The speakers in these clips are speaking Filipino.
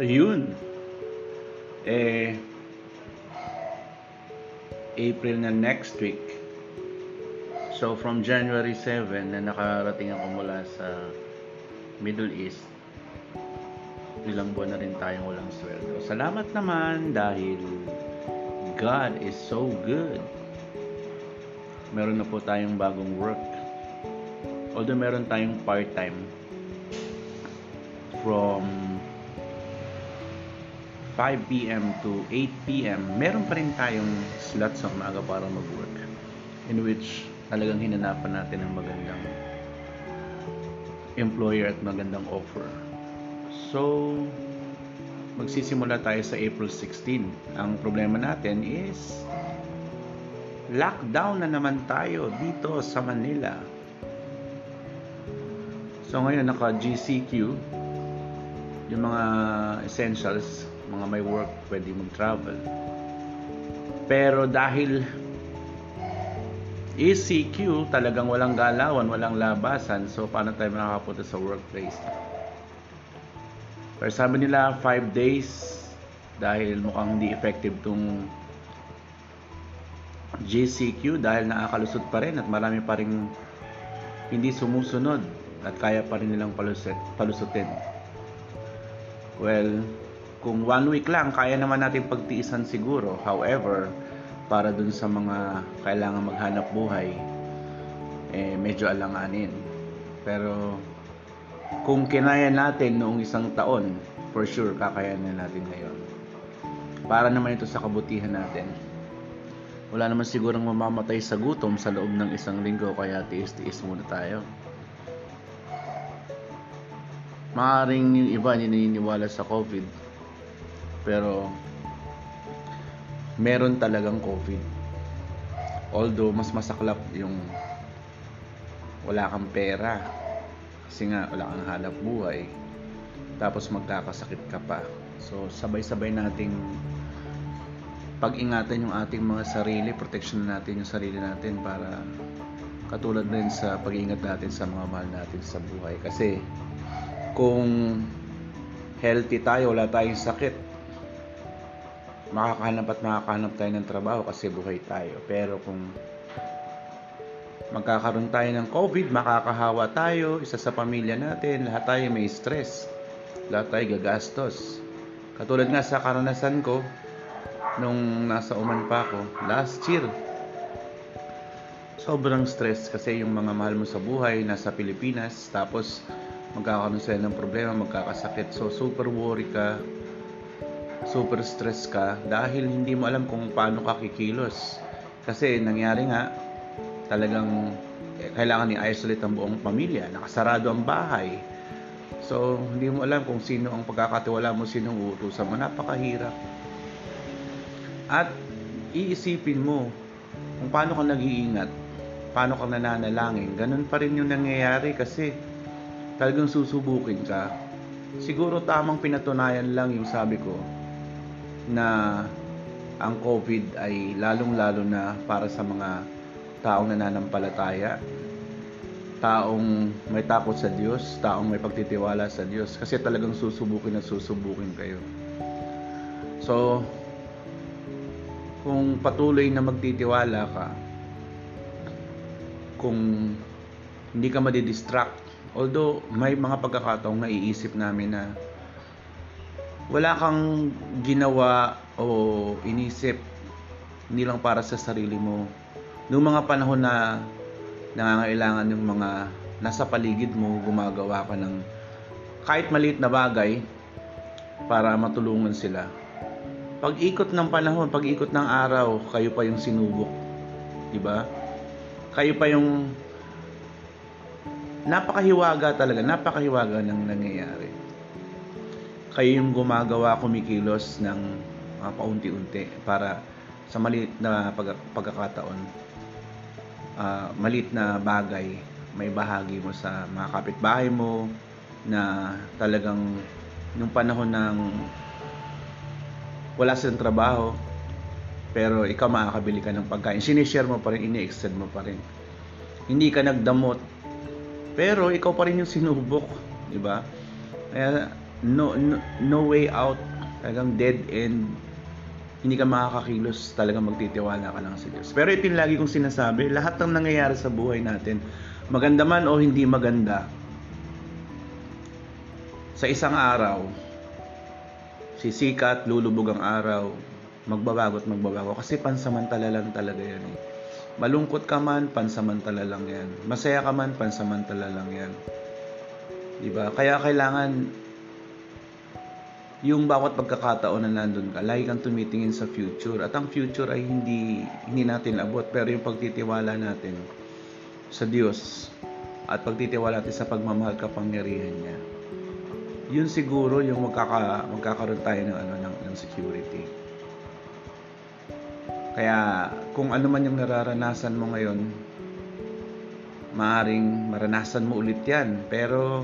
Yun. Eh, April na next week. So, from January 7 na nakarating ako mula sa Middle East, ilang buwan na rin tayong walang sweldo. Salamat naman dahil God is so good. Meron na po tayong bagong work. Although meron tayong part-time from 5 p.m. to 8 p.m. meron pa rin tayong slots sa umaga para mag-work in which talagang hinanapan natin ng magandang employer at magandang offer. So, magsisimula tayo sa April 16. Ang problema natin is lockdown na naman tayo dito sa Manila. So ngayon naka GCQ yung mga essentials, mga may work pwede mag-travel. Pero dahil ECQ talagang walang galawan, walang labasan, so paano tayo makakapunta sa workplace? Pero sabi nila 5 days dahil mukhang hindi effective tong GCQ dahil nakakalusot pa rin at marami pa rin hindi sumusunod at kaya pa rin nilang palusit, palusutin. Well, kung one week lang, kaya naman natin pagtiisan siguro. However, para dun sa mga kailangan maghanap buhay, eh, medyo alanganin. Pero, kung kinaya natin noong isang taon, for sure, kakayanin natin ngayon. Para naman ito sa kabutihan natin. Wala naman sigurong mamamatay sa gutom sa loob ng isang linggo, kaya tiis-tiis muna tayo. Maaring yung iba naniniwala sa COVID. Pero meron talagang COVID. Although mas masaklap yung wala kang pera kasi nga wala kang hanap buhay tapos magkakasakit ka pa. So sabay-sabay nating pag-ingatan yung ating mga sarili, protection natin yung sarili natin para katulad din sa pag-iingat natin sa mga mahal natin sa buhay. Kasi kung healthy tayo, wala tayong sakit, makakahanap at makakahanap tayo ng trabaho kasi buhay tayo. Pero kung magkakaroon tayo ng COVID, makakahawa tayo, isa sa pamilya natin, lahat tayo may stress. Lahat tayo gagastos. Katulad nga sa karanasan ko, nung nasa Oman pa ako, last year, sobrang stress kasi yung mga mahal mo sa buhay, nasa Pilipinas, tapos magkakaroon sila ng problema, magkakasakit. So, super worry ka, super stress ka, dahil hindi mo alam kung paano ka kikilos. Kasi nangyari nga, talagang eh, kailangan i-isolate ang buong pamilya, nakasarado ang bahay. So, hindi mo alam kung sino ang pagkakatiwala mo, sino ang uutusan mo. Napakahirap. At iisipin mo kung paano ka nag-iingat, paano ka nananalangin. Ganun pa rin yung nangyayari kasi talagang susubukin ka. Siguro tamang pinatunayan lang yung sabi ko na ang COVID ay lalong-lalo na para sa mga taong nananampalataya, taong may takot sa Diyos, taong may pagtitiwala sa Diyos kasi talagang susubukin at susubukin kayo. So, kung patuloy na magtitiwala ka, kung hindi ka madidistract, although may mga pagkakataong naiisip namin na wala kang ginawa o inisip hindi lang para sa sarili mo. Noong mga panahon na nangangailangan yung mga nasa paligid mo, gumagawa ka ng kahit maliit na bagay para matulungan sila pag-ikot ng panahon, pag-ikot ng araw, kayo pa yung sinubok. 'Di ba? Kayo pa yung napakahiwaga talaga, napakahiwaga ng nangyayari. Kayo yung gumagawa, kumikilos ng mga paunti-unti para sa maliit na pag pagkakataon, uh, maliit na bagay, may bahagi mo sa mga kapitbahay mo na talagang nung panahon ng wala silang trabaho, pero ikaw makakabili ka ng pagkain. Sinishare mo pa rin, ini-extend mo pa rin. Hindi ka nagdamot, pero ikaw pa rin yung sinubok, di ba? Kaya no, no, no way out, talagang dead end, hindi ka makakakilos, talagang magtitiwala ka lang sa Diyos. Pero ito yung lagi kong sinasabi, lahat ng nangyayari sa buhay natin, maganda man o hindi maganda, sa isang araw, sisikat, lulubog ang araw, magbabago at magbabago. Kasi pansamantala lang talaga yan eh. Malungkot ka man, pansamantala lang yan. Masaya ka man, pansamantala lang yan. Diba? Kaya kailangan yung bawat pagkakataon na nandun ka, lagi kang tumitingin sa future. At ang future ay hindi, hindi natin abot. Pero yung pagtitiwala natin sa Diyos at pagtitiwala natin sa pagmamahal kapangyarihan niya yun siguro yung magkaka, magkakaroon tayo ng, ano, ng, ng security. Kaya kung ano man yung nararanasan mo ngayon, maaring maranasan mo ulit yan. Pero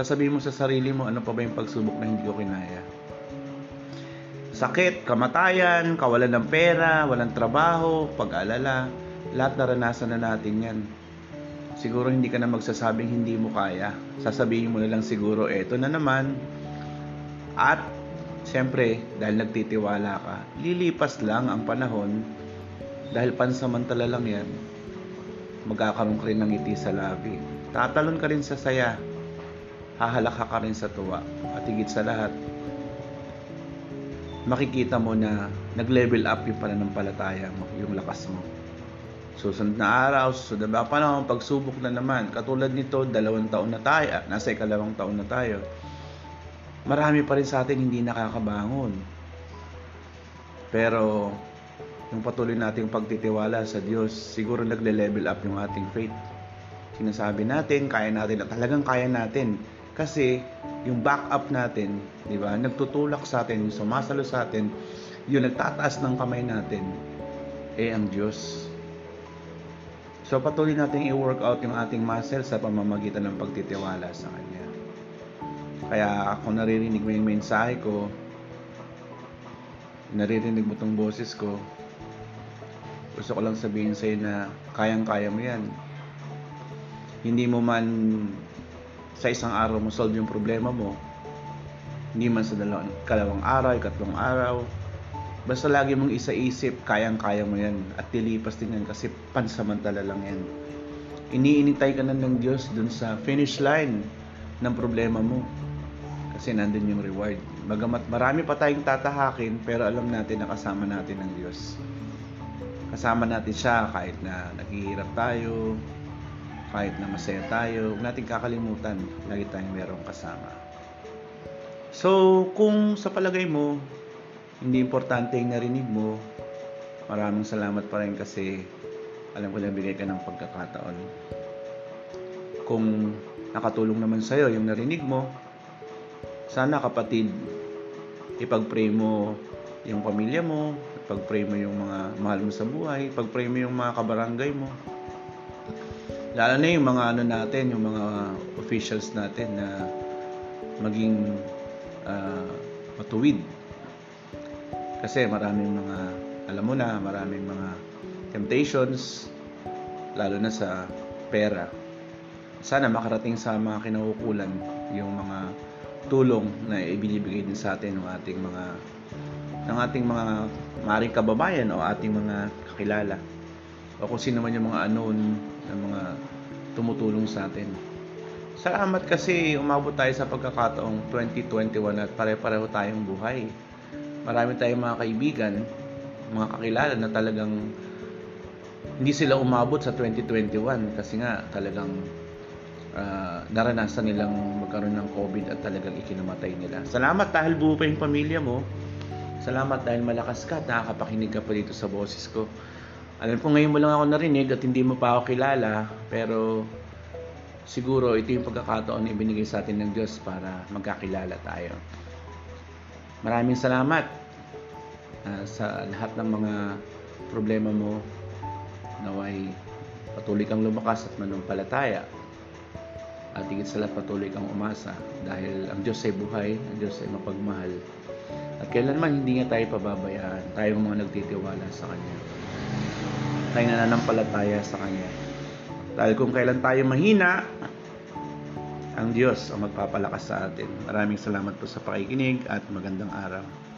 sasabihin mo sa sarili mo, ano pa ba yung pagsubok na hindi ko kinaya? Sakit, kamatayan, kawalan ng pera, walang trabaho, pag-alala, lahat naranasan na natin yan siguro hindi ka na magsasabing hindi mo kaya. Sasabihin mo na lang siguro, eto na naman. At, siyempre, dahil nagtitiwala ka, lilipas lang ang panahon, dahil pansamantala lang yan, magkakaroon ka rin ng ngiti sa labi. Tatalon ka rin sa saya, hahalaka ka rin sa tuwa, at higit sa lahat, makikita mo na nag-level up yung pananampalataya mo, yung lakas mo. Susunod na araw, susunod na panahon, pagsubok na naman. Katulad nito, dalawang taon na tayo, nasa ikalawang taon na tayo. Marami pa rin sa atin hindi nakakabangon. Pero, yung patuloy nating pagtitiwala sa Diyos, siguro nagle-level up yung ating faith. Sinasabi natin, kaya natin, at talagang kaya natin. Kasi, yung backup natin, di ba, nagtutulak sa atin, yung sumasalo sa atin, yung nagtataas ng kamay natin, eh ang Diyos. So patuloy nating i-work out yung ating muscle sa pamamagitan ng pagtitiwala sa Kanya. Kaya kung naririnig mo yung mensahe ko, naririnig mo tong boses ko, gusto ko lang sabihin sa'yo na kayang-kaya mo yan. Hindi mo man sa isang araw mo solve yung problema mo, hindi man sa dalawang, kalawang araw, ikatlong araw, Basta lagi mong isa-isip, kayang-kaya mo yan. At tilipas din yan kasi pansamantala lang yan. Iniinitay ka na ng Diyos dun sa finish line ng problema mo. Kasi nandun yung reward. Magamat marami pa tayong tatahakin, pero alam natin na kasama natin ng Diyos. Kasama natin siya kahit na naghihirap tayo, kahit na masaya tayo, huwag natin kakalimutan, lagi tayong merong kasama. So, kung sa palagay mo, hindi importante yung narinig mo. Maraming salamat pa rin kasi alam ko na bigay ka ng pagkakataon. Kung nakatulong naman sa'yo yung narinig mo, sana kapatid, ipag-pray mo yung pamilya mo, ipag-pray mo yung mga mahal mo sa buhay, ipag-pray mo yung mga kabarangay mo. Lalo na yung mga ano natin, yung mga officials natin na maging uh, matuwid kasi maraming mga, alam mo na, maraming mga temptations, lalo na sa pera. Sana makarating sa mga kinaukulan yung mga tulong na ibinibigay din sa atin ng ating mga ng ating mga maring kababayan o ating mga kakilala o kung sino man yung mga anon ng mga tumutulong sa atin. Salamat kasi umabot tayo sa pagkakataong 2021 at pare-pareho tayong buhay marami tayong mga kaibigan, mga kakilala na talagang hindi sila umabot sa 2021 kasi nga talagang uh, naranasan nilang magkaroon ng COVID at talagang ikinamatay nila. Salamat dahil buo pa yung pamilya mo. Salamat dahil malakas ka at nakakapakinig ka pa dito sa boses ko. Alam ko ngayon mo lang ako narinig at hindi mo pa ako kilala pero siguro ito yung pagkakataon na ibinigay sa atin ng Diyos para magkakilala tayo. Maraming salamat uh, sa lahat ng mga problema mo. Naway patuloy kang lumakas at manumpalataya. At higit sa lahat patuloy kang umasa dahil ang Diyos ay buhay, ang Diyos ay mapagmahal. At kailanman hindi niya tayo pababayaan. Tayong mga nagtitiwala sa Kanya tayo nananampalataya sa Kanya dahil kung kailan tayo mahina ang Diyos ang magpapalakas sa atin. Maraming salamat po sa pakikinig at magandang araw.